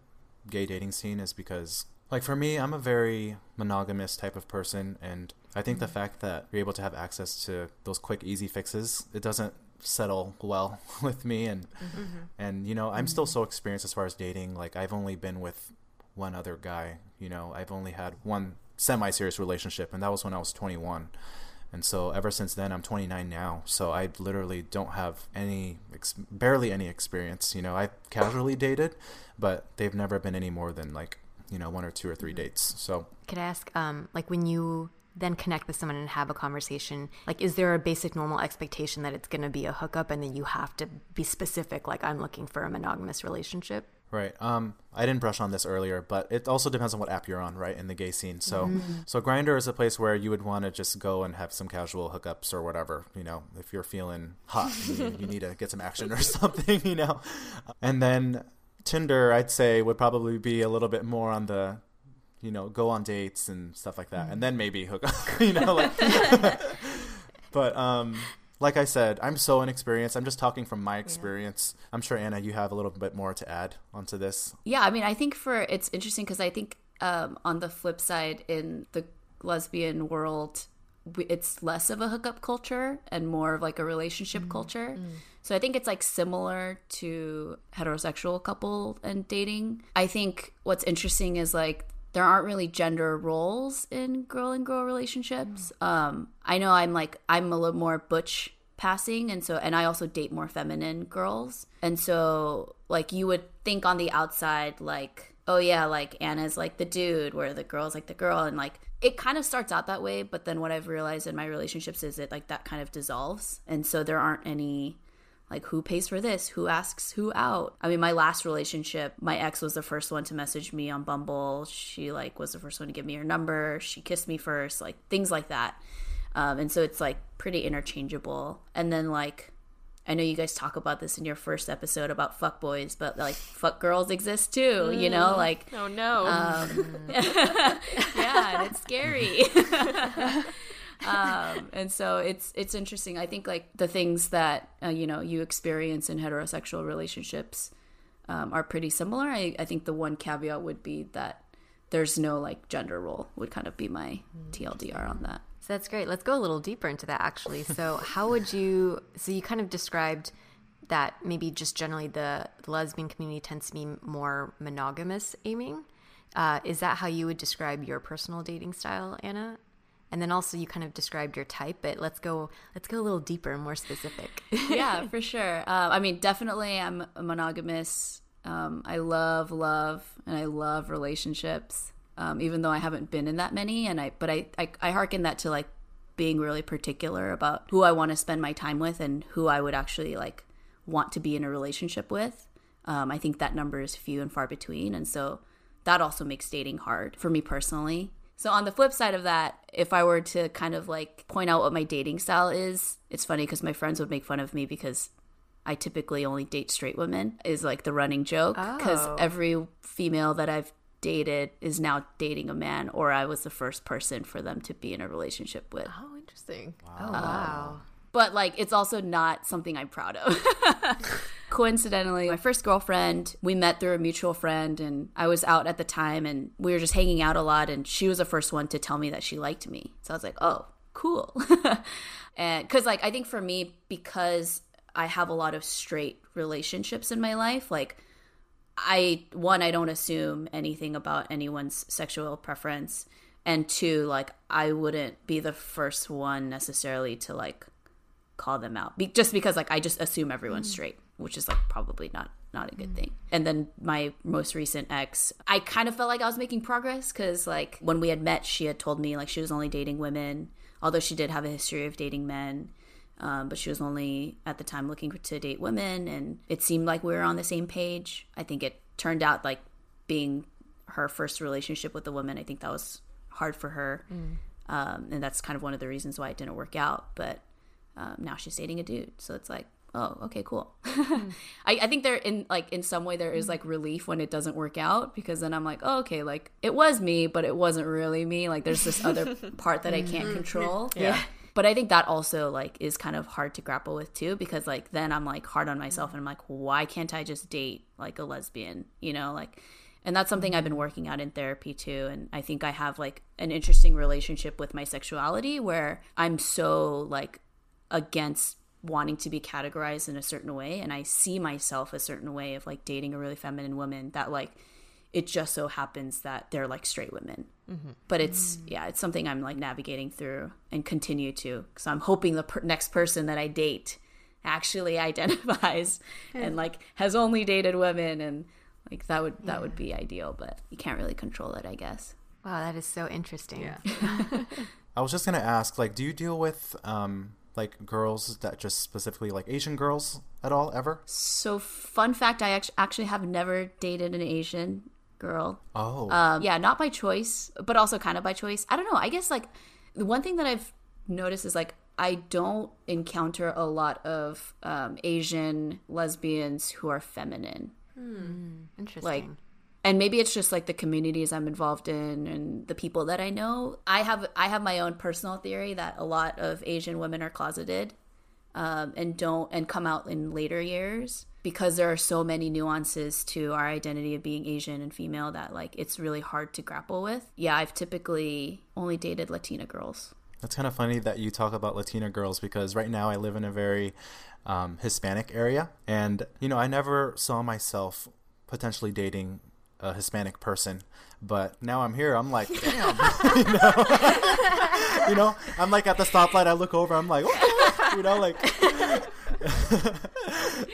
gay dating scene is because like for me, I'm a very monogamous type of person and I think the mm. fact that you're able to have access to those quick easy fixes, it doesn't settle well [LAUGHS] with me and mm-hmm. and you know, I'm still mm-hmm. so experienced as far as dating. Like I've only been with one other guy, you know, I've only had one semi-serious relationship and that was when I was 21. And so ever since then, I'm 29 now. So I literally don't have any, ex- barely any experience. You know, I've casually dated, but they've never been any more than like, you know, one or two or three dates. So Could I ask, um, like when you then connect with someone and have a conversation, like is there a basic normal expectation that it's going to be a hookup and then you have to be specific, like I'm looking for a monogamous relationship? Right. Um, I didn't brush on this earlier, but it also depends on what app you're on, right, in the gay scene. So, so Grindr is a place where you would want to just go and have some casual hookups or whatever. You know, if you're feeling hot, you, you need to get some action or [LAUGHS] something. You know, and then Tinder, I'd say, would probably be a little bit more on the, you know, go on dates and stuff like that, and then maybe hook up. [LAUGHS] you know, like. [LAUGHS] but um, like I said, I'm so inexperienced. I'm just talking from my experience. I'm sure Anna, you have a little bit more to add onto this. Yeah, I mean, I think for it's interesting because I think um, on the flip side, in the lesbian world, it's less of a hookup culture and more of like a relationship culture. So I think it's like similar to heterosexual couple and dating. I think what's interesting is like there aren't really gender roles in girl and girl relationships. Um, I know I'm like I'm a little more butch passing and so and I also date more feminine girls. And so like you would think on the outside like oh yeah, like Anna's like the dude where the girl's like the girl and like it kind of starts out that way, but then what I've realized in my relationships is it like that kind of dissolves. And so there aren't any like who pays for this? Who asks who out? I mean my last relationship my ex was the first one to message me on bumble. She like was the first one to give me her number. She kissed me first like things like that. Um, and so it's like pretty interchangeable. And then like i know you guys talk about this in your first episode about fuck boys but like fuck girls exist too you know? Like Oh no. um, [LAUGHS] yeah, and it's scary. [LAUGHS] [LAUGHS] um, and so it's it's interesting. I think like the things that uh, you know you experience in heterosexual relationships um, are pretty similar. I, I think the one caveat would be that there's no like gender role. Would kind of be my TLDR on that. So that's great. Let's go a little deeper into that actually. So how would you so you kind of described that maybe just generally the, the lesbian community tends to be more monogamous aiming. Uh, is that how you would describe your personal dating style, Anna? And then also you kind of described your type, but let's go let's go a little deeper and more specific. [LAUGHS] yeah, [LAUGHS] for sure. Uh, I mean, definitely, I'm a monogamous. Um, I love love and I love relationships. Um, even though I haven't been in that many, and I but I I, I hearken that to like being really particular about who I want to spend my time with and who I would actually like want to be in a relationship with. Um, I think that number is few and far between, and so that also makes dating hard for me personally. So on the flip side of that, if I were to kind of like point out what my dating style is, it's funny because my friends would make fun of me because I typically only date straight women is like the running joke because Oh. every female that I've dated is now dating a man or I was the first person for them to be in a relationship with. oh, interesting. oh wow. But like it's also not something I'm proud of. [LAUGHS] Coincidentally, my first girlfriend, we met through a mutual friend and I was out at the time and we were just hanging out a lot and she was the first one to tell me that she liked me. So I was like, "Oh, cool." [LAUGHS] and cuz like I think for me because I have a lot of straight relationships in my life, like I one I don't assume anything about anyone's sexual preference and two, like I wouldn't be the first one necessarily to like call them out, be- just because like I just assume everyone's mm. straight, which is like probably not not a good thing. And then my most recent ex, I kind of felt like I was making progress because like when we had met, she had told me like she was only dating women, although she did have a history of dating men. Um, but she was only at the time looking to date women, and it seemed like we were on the same page. I think it turned out like being her first relationship with a woman. I think that was hard for her, um, and that's kind of one of the reasons why it didn't work out. But um, now she's dating a dude, so it's like, oh, okay, cool. Mm. [LAUGHS] I, I think there in like in some way there is mm. like relief when it doesn't work out because then I'm like, oh, okay, like it was me, but it wasn't really me. Like there's this other [LAUGHS] part that I can't mm-hmm. control. Yeah. But I think that also like is kind of hard to grapple with too because like then I'm like hard on myself mm. and I'm like, why can't I just date like a lesbian? You know, like and that's something I've mm-hmm. been working out in therapy too. And I think I have like an interesting relationship with my sexuality where I'm so like against wanting to be categorized in a certain way and I see myself a certain way of like dating a really feminine woman that like it just so happens that they're like straight women. But it's yeah, it's something I'm like navigating through and continue to because I'm hoping the per- next person that I date actually [LAUGHS] identifies and like has only dated women and like that would that would be ideal, but you can't really control it, I guess. Wow, that is so interesting. yeah. [LAUGHS] I was just gonna ask, like, do you deal with um like girls that just specifically like Asian girls at all ever? So fun fact, I actually have never dated an Asian girl. Oh, Um, yeah, not by choice, but also kind of by choice. I don't know. I guess like the one thing that I've noticed is like I don't encounter a lot of um, Asian lesbians who are feminine. Interesting. Like, and maybe it's just like the communities I'm involved in and the people that I know. I have I have my own personal theory that a lot of Asian women are closeted um, and don't and come out in later years because there are so many nuances to our identity of being Asian and female that like it's really hard to grapple with. Yeah, I've typically only dated Latina girls. That's kind of funny that you talk about Latina girls because right now I live in a very um, Hispanic area, and you know I never saw myself potentially dating a Hispanic person, but now I'm here. I'm like, [LAUGHS] damn, [LAUGHS] you, know? [LAUGHS] You know, I'm like at the stoplight. I look over. I'm like, "Oh," you know, like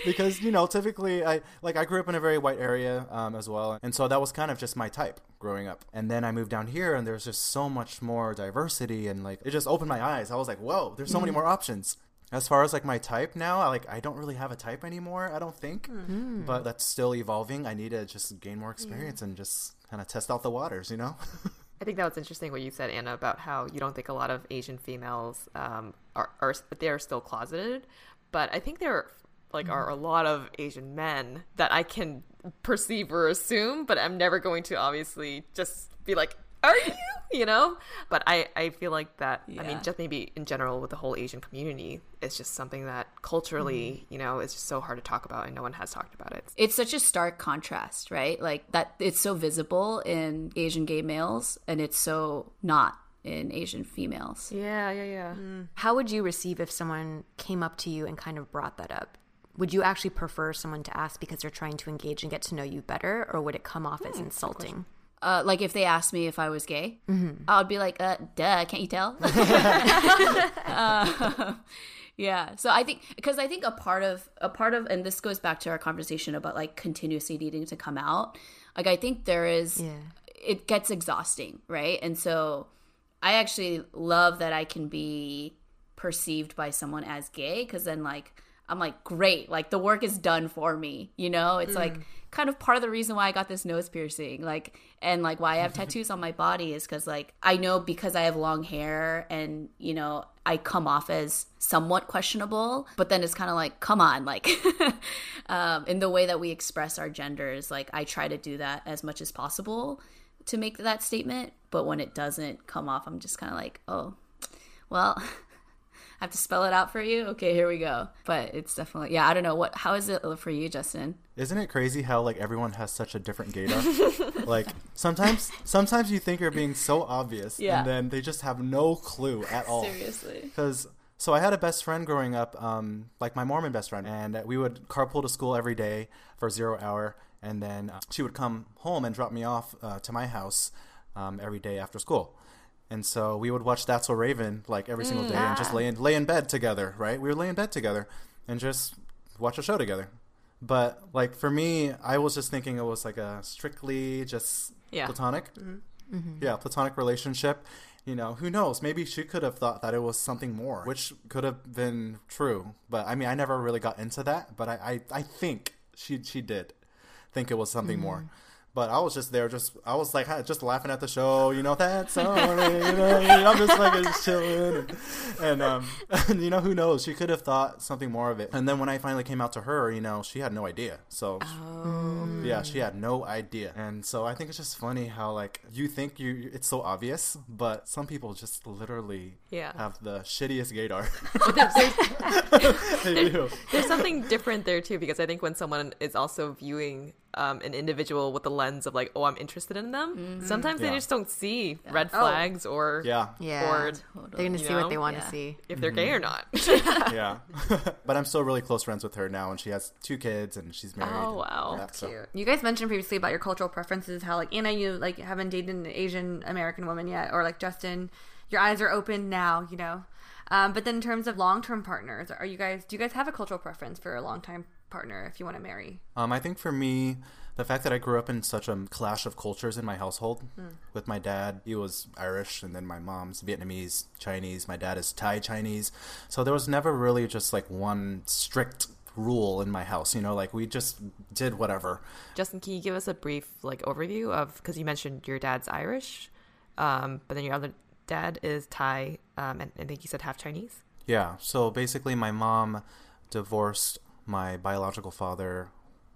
because you know typically I like I grew up in a very white area um, as well, and so that was kind of just my type growing up. And then I moved down here, and there's just so much more diversity, and like it just opened my eyes. I was like, whoa, there's so many more options. As far as like my type now, I, like I don't really have a type anymore. I don't think, hmm. Hmm. but that's still evolving. I need to just gain more experience and just kind of test out the waters, you know. [LAUGHS] I think that was interesting what you said, Anna, about how you don't think a lot of Asian females um, are, are they are still closeted, but I think there like are hmm. a lot of Asian men that I can perceive or assume, but I'm never going to obviously just be like, "Are you?" [LAUGHS] You know. But I I feel like that. I mean, just maybe in general with the whole Asian community, it's just something that culturally, mm-hmm. you know, is just so hard to talk about, and no one has talked about it. it's such a stark contrast, right? Like that it's so visible in Asian gay males and it's so not in Asian females. Yeah, yeah, yeah. Mm. How would you receive if someone came up to you and kind of brought that up? Would you actually prefer someone to ask because they're trying to engage and get to know you better, or would it come off as hmm, insulting? Uh, like if they asked me if I was gay, I'd be like, uh, "Duh, can't you tell?" Uh, [LAUGHS] [LAUGHS] yeah. So I think because I think a part of a part of, and this goes back to our conversation about like continuously needing to come out. Like I think there is, Yeah. it gets exhausting, right? And so I actually love that I can be perceived by someone as gay because then like I'm like great, like the work is done for me, you know? It's like kind of part of the reason why I got this nose piercing, like and like why I have [LAUGHS] tattoos on my body is cuz like I know because I have long hair and you know, I come off as somewhat questionable, but then it's kind of like come on, like [LAUGHS] um in the way that we express our genders, like I try to do that as much as possible to make that statement, but when it doesn't come off, I'm just kind of like, "Oh, well, [LAUGHS] I have to spell it out for you. Okay, here we go. But it's definitely yeah. I don't know what. How is it for you, Justin? Isn't it crazy how like everyone has such a different gaydar? [LAUGHS] like sometimes sometimes you think you're being so obvious Yeah. and then they just have no clue at all. Seriously. Because so I had a best friend growing up, um, like my Mormon best friend, and we would carpool to school every day for zero hour, and then uh, she would come home and drop me off uh, to my house um, every day after school. And so we would watch That's So Raven like every single mm, day and just ah. lay in lay in bed together, right? We would lay in bed together and just watch a show together. But like for me, I was just thinking it was like a strictly just Yeah. platonic. Mm-hmm. Mm-hmm. Yeah, platonic relationship. You know, who knows? Maybe she could have thought that it was something more, which could have been true. But I mean, I never really got into that. But I, I, I think she she did think it was something mm-hmm. more. But I was just there, just I was like just laughing at the show, you know. That's all, right, you know. I'm just like just chilling, and, and um, [LAUGHS] and, you know, who knows? She could have thought something more of it. And then when I finally came out to her, you know, she had no idea. So yeah, she had no idea. And so I think it's just funny how like you think you it's so obvious, but some people just literally Yeah. have the shittiest gaydar. There's, [LAUGHS] there's, [LAUGHS] they do. there's something different there too because I think when someone is also viewing um, an individual with the lens of like, oh, I'm interested in them, sometimes Yeah. they just don't see red flags or Yeah. Yeah. Or, They're going to see know? what they want Yeah. to see. if they're gay or not. [LAUGHS] yeah. [LAUGHS] but I'm still really close friends with her now, and she has two kids, and she's married. Oh, wow. Yeah, so- Cute. You guys mentioned previously about your cultural preferences, how like Anna, you like haven't dated an Asian American woman yet, or like Justin, your eyes are open now, you know. Um, but then in terms of long term partners, are you guys do you guys have a cultural preference for a long time partner if you want to marry? Um, I think for me, the fact that I grew up in such a clash of cultures in my household, with my dad, he was Irish, and then my mom's Vietnamese, Chinese. My dad is Thai Chinese, so there was never really just like one strict rule in my house. You know, like we just did whatever. Justin, can you give us a brief like overview of because you mentioned your dad's Irish, um, but then your other dad is Thai, um, and I think you said half Chinese. Yeah. So basically, my mom divorced my biological father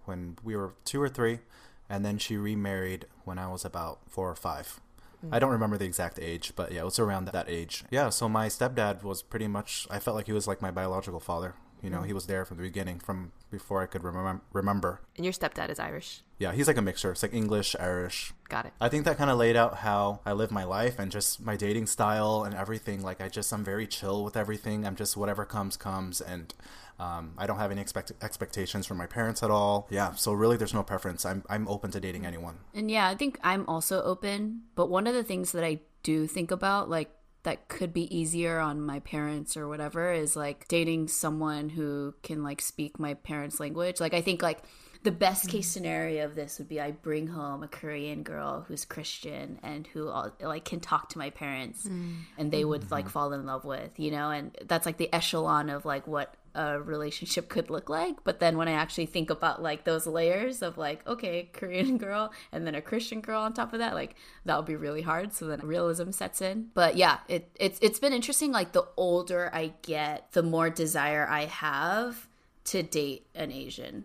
when we were two or three, and then she remarried when I was about four or five. Mm. I don't remember the exact age, but yeah, it was around that age. Yeah, so my stepdad was pretty much, I felt like he was like my biological father. You know, he was there from the beginning, from before I could remem- remember. And your stepdad is Irish. Yeah, he's like a mixture. It's like English, Irish, Got it. I think that kind of laid out how I live my life and just my dating style and everything. Like I just I'm very chill with everything. I'm just whatever comes comes, and um, I don't have any expect- expectations from my parents at all. Yeah, so really there's no preference. I'm I'm open to dating anyone. And yeah, I think I'm also open. But one of the things that I do think about, like, that could be easier on my parents or whatever, is like dating someone who can, like, speak my parents' language. Like, I think, like, the best mm. case scenario of this would be I bring home a Korean girl who's Christian and who like can talk to my parents mm. and they would like mm-hmm. fall in love with, you know, and that's like the echelon of like what a relationship could look like. But then when I actually think about like those layers of like, okay, Korean [LAUGHS] girl and then a Christian girl on top of that, like that would be really hard. So then realism sets in. But yeah, it it's it's been interesting. Like the older I get, the more desire I have to date an Asian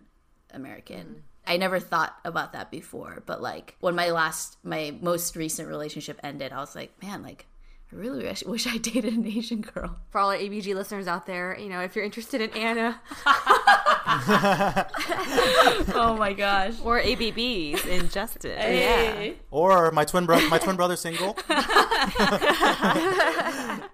American. Mm. I never thought about that before, but like when my last, my most recent relationship ended, I was like, man, like I really wish, wish I [LAUGHS] dated an Asian girl. For all our ABG listeners out there, you know, if you're interested in Anna, [LAUGHS] Oh my gosh. Or ABBs in Justin. Hey. Or my twin brother, my twin brother single. [LAUGHS]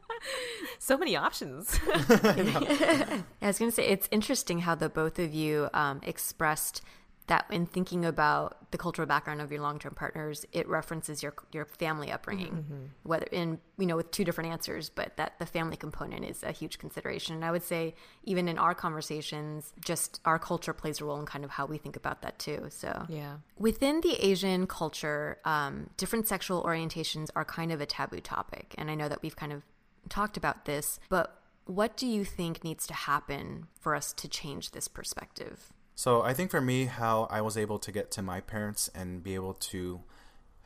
So many options. Yeah, I was going to say it's interesting how the both of you um, expressed that in thinking about the cultural background of your long-term partners, it references your your family upbringing, whether in you know with two different answers, but that the family component is a huge consideration. And I would say even in our conversations, just our culture plays a role in kind of how we think about that too. So yeah. Within the Asian culture, um, different sexual orientations are kind of a taboo topic. And I know that we've kind of talked about this, but what do you think needs to happen for us to change this perspective? So I think for me, how I was able to get to my parents and be able to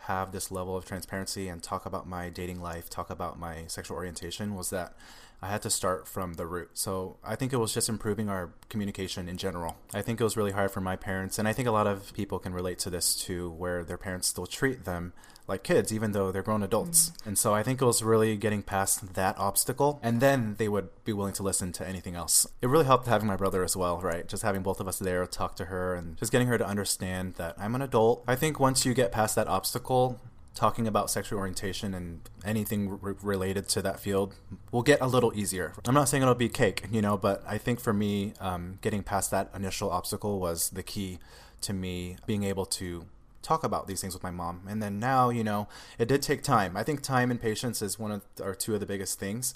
have this level of transparency and talk about my dating life, talk about my sexual orientation was that I had to start from the root. So I think it was just improving our communication in general. I think it was really hard for my parents, and I think a lot of people can relate to this too, where their parents still treat them like kids, even though they're grown adults. And so I think it was really getting past that obstacle, and then they would be willing to listen to anything else. It really helped having my brother as well, right? Just having both of us there, talk to her, and just getting her to understand that I'm an adult. I think once you get past that obstacle, talking about sexual orientation and anything r- related to that field will get a little easier. I'm not saying it'll be cake, you know, but I think for me, um, getting past that initial obstacle was the key to me being able to talk about these things with my mom. And then now, you know, it did take time. I think time and patience is one of or two of the biggest things.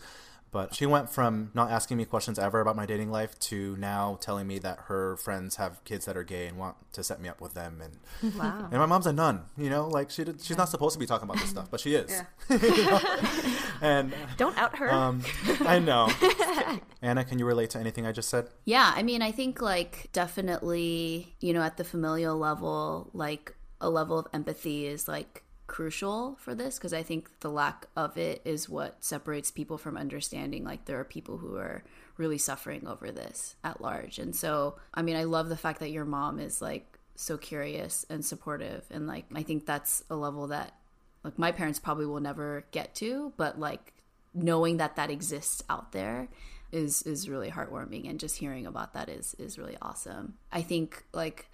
But she went from not asking me questions ever about my dating life to now telling me that her friends have kids that are gay and want to set me up with them. And [LAUGHS] Wow. and my mom's a nun, you know, like she did, she's not supposed to be talking about this stuff, but she is. Yeah. [LAUGHS] You know? [LAUGHS] And Don't out her. um, I know. Anna, can you relate to anything I just said? Yeah, I mean, I think like definitely, you know, at the familial level, like a level of empathy is like crucial for this because I think the lack of it is what separates people from understanding like there are people who are really suffering over this at large. And so, I mean, I love the fact that your mom is like so curious and supportive and like I think that's a level that like my parents probably will never get to, but like knowing that that exists out there is is really heartwarming and just hearing about that is is really awesome. I think like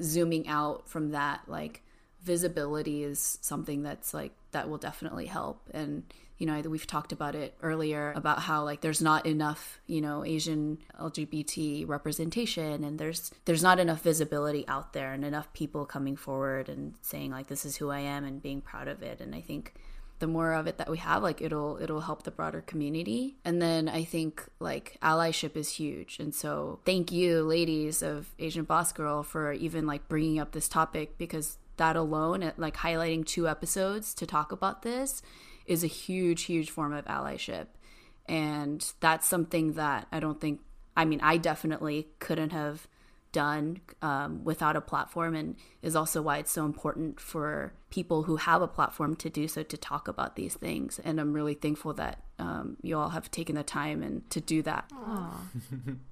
zooming out from that like visibility is something that's like that will definitely help. And you know we've talked about it earlier about how like there's not enough you know asian lgbt representation and there's there's not enough visibility out there and enough people coming forward and saying like this is who i am and being proud of it. And i think the more of it that we have like it'll it'll help the broader community. And then i think like allyship is huge. And so thank you ladies of asian boss girl for even like bringing up this topic because that alone at like highlighting two episodes to talk about this is a huge huge form of allyship. And that's something that i don't think i mean i definitely couldn't have done um, without a platform and is also why it's so important for people who have a platform to do so to talk about these things. And i'm really thankful that um, you all have taken the time and to do that [LAUGHS]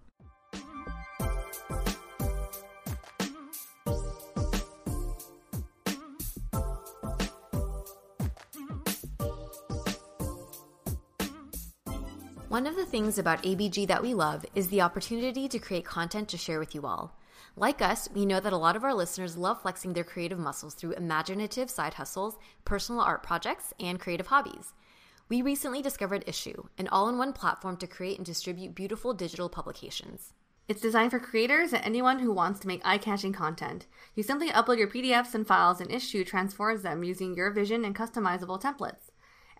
One of the things about ABG that we love is the opportunity to create content to share with you all. Like us, we know that a lot of our listeners love flexing their creative muscles through imaginative side hustles, personal art projects, and creative hobbies. We recently discovered Issuu, an all in one platform to create and distribute beautiful digital publications. It's designed for creators and anyone who wants to make eye catching content. You simply upload your PDFs and files, and Issuu transforms them using your vision and customizable templates.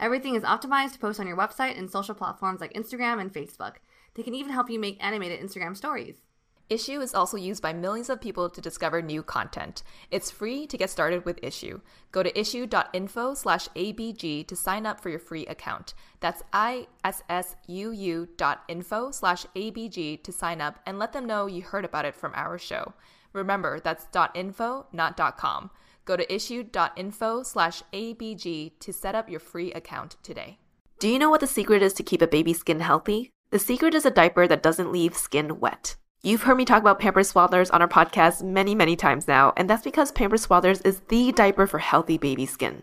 Everything is optimized to post on your website and social platforms like Instagram and Facebook. They can even help you make animated Instagram stories. Issuu is also used by millions of people to discover new content. It's free to get started with Issuu. Go to issuu.info slash ABG to sign up for your free account. That's I-S-S-U-U dot info slash ABG to sign up and let them know you heard about it from our show. Remember, that's .info, not .com. Go to issuu.info slash ABG to set up your free account today. Do you know what the secret is to keep a baby's skin healthy? The secret is a diaper that doesn't leave skin wet. You've heard me talk about Pampers Swaddlers on our podcast many, many times now, and that's because Pampers Swaddlers is the diaper for healthy baby skin.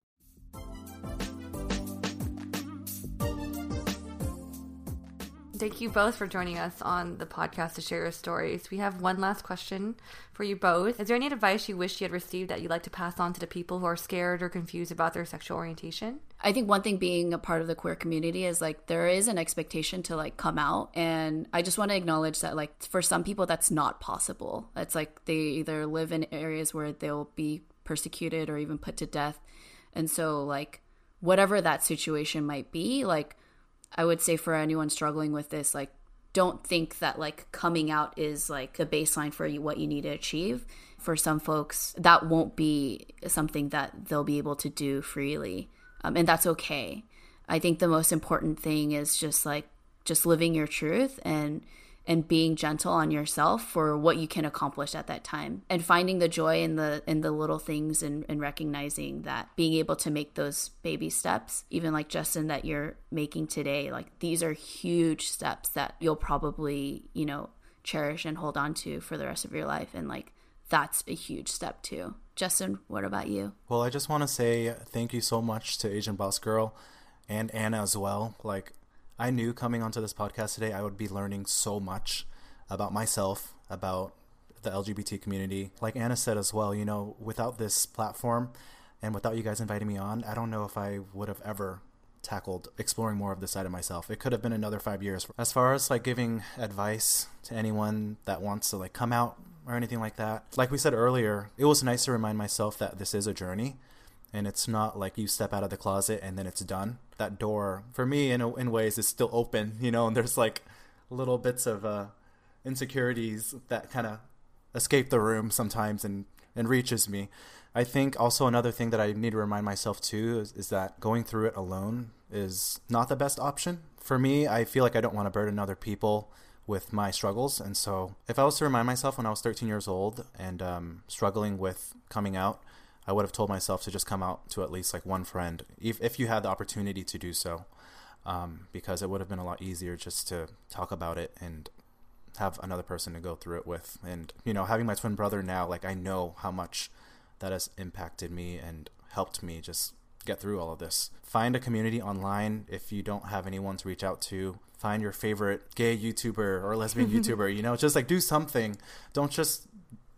Thank you both for joining us on the podcast to share your stories. We have one last question for you both. Is there any advice you wish you had received that you'd like to pass on to the people who are scared or confused about their sexual orientation? I think one thing being a part of the queer community is like there is an expectation to like come out and I just want to acknowledge that like for some people that's not possible. It's like they either live in areas where they'll be persecuted or even put to death. And so like whatever that situation might be, like I would say for anyone struggling with this like don't think that like coming out is like the baseline for you, what you need to achieve. For some folks, that won't be something that they'll be able to do freely um, and that's okay. I think the most important thing is just like just living your truth and and being gentle on yourself for what you can accomplish at that time. And finding the joy in the in the little things and, and recognizing that being able to make those baby steps even like justin that you're making today like these are huge steps that you'll probably you know cherish and hold on to for the rest of your life. And like that's a huge step too. Justin what about you? Well, I just want to say thank you so much to Asian Boss Girl and Anna as well. Like, I knew coming onto this podcast today, I would be learning so much about myself, about the LGBT community. Like Anna said as well, you know, without this platform and without you guys inviting me on, I don't know if I would have ever tackled exploring more of this side of myself. It could have been another five years. As far as like giving advice to anyone that wants to like come out or anything like that, like we said earlier, it was nice to remind myself that this is a journey and it's not like you step out of the closet and then it's done. That door, for me, in, in ways, is still open, [LAUGHS] you know, and there's like little bits of uh, insecurities that kind of escape the room sometimes and, and reaches me. I think also another thing that I need to remind myself too is, is that going through it alone is not the best option. For me, I feel like I don't want to burden other people with my struggles. And so if I was to remind myself when I was 13 years old and um, struggling with coming out, I would have told myself to just come out to at least like one friend, if, if you had the opportunity to do so, um, because it would have been a lot easier just to talk about it and have another person to go through it with. And, you know, having my twin brother now, like I know how much that has impacted me and helped me just get through all of this. Find a community online if you don't have anyone to reach out to. Find your favorite gay YouTuber or lesbian [LAUGHS] YouTuber, you know, just like do something. Don't just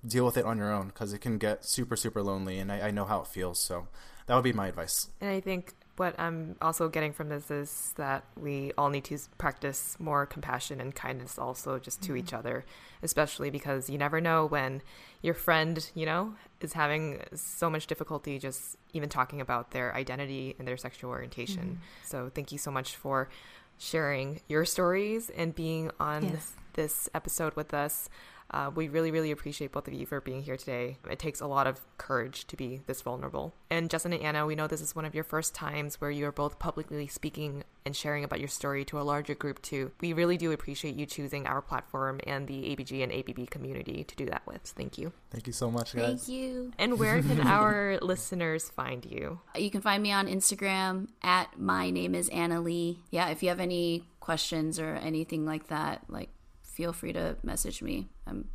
deal with it on your own because it can get super super lonely and I, I, know how it feels so that would be my advice and i think what i'm also getting from this is that we all need to practice more compassion and kindness also just to mm-hmm. each other especially because you never know when your friend you know is having so much difficulty just even talking about their identity and their sexual orientation mm-hmm. so thank you so much for sharing your stories and being on yes. this episode with us uh, we really, really appreciate both of you for being here today. It takes a lot of courage to be this vulnerable. And Justin and Anna, we know this is one of your first times where you are both publicly speaking and sharing about your story to a larger group too. We really do appreciate you choosing our platform and the ABG and ABB community to do that with. Thank you. Thank you so much, guys. Thank you. And where can [LAUGHS] our listeners find you? You can find me on Instagram at my name is Anna Lee. Yeah, if you have any questions or anything like that, like feel free to message me. I'm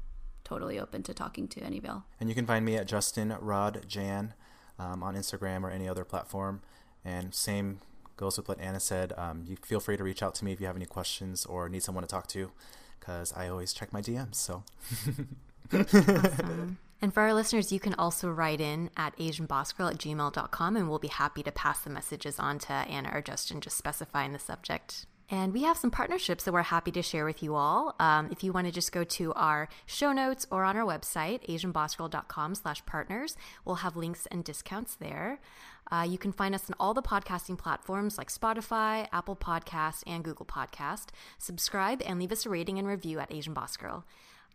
totally open to talking to any of y'all. And you can find me at Justin Rod Jan um, on Instagram or any other platform. And same goes with what Anna said. Um, you feel free to reach out to me if you have any questions or need someone to talk to, because I always check my DMs. So. awesome. [LAUGHS] And for our listeners, you can also write in at asianbossgirl at gmail.com and we'll be happy to pass the messages on to Anna or Justin, just specifying the subject. And we have some partnerships that we're happy to share with you all. Um, if you want to just go to our show notes or on our website, asianbossgirl.com slash partners, we'll have links and discounts there. Uh, you can find us on all the podcasting platforms like Spotify, Apple Podcast, and Google Podcast. Subscribe and leave us a rating and review at Asian Boss Girl.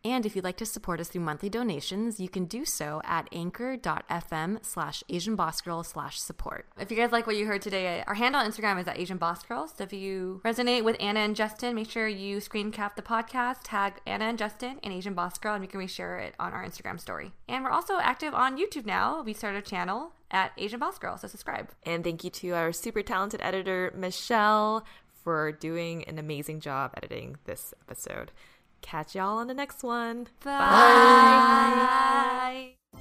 And if you'd like to support us through monthly donations, you can do so at anchor.fm slash Asian Boss Girl slash support. If you guys like what you heard today, uh, our handle on Instagram is at Asian Boss Girl. So if you resonate with Anna and Justin, make sure you screen cap the podcast, tag Anna and Justin and Asian Boss Girl, and we can reshare it on our Instagram story. And we're also active on YouTube now. We started a channel at Asian Boss Girl, so subscribe. And thank you to our super talented editor, Michelle, for doing an amazing job editing this episode. Catch y'all on the next one. Bye. Bye. Bye.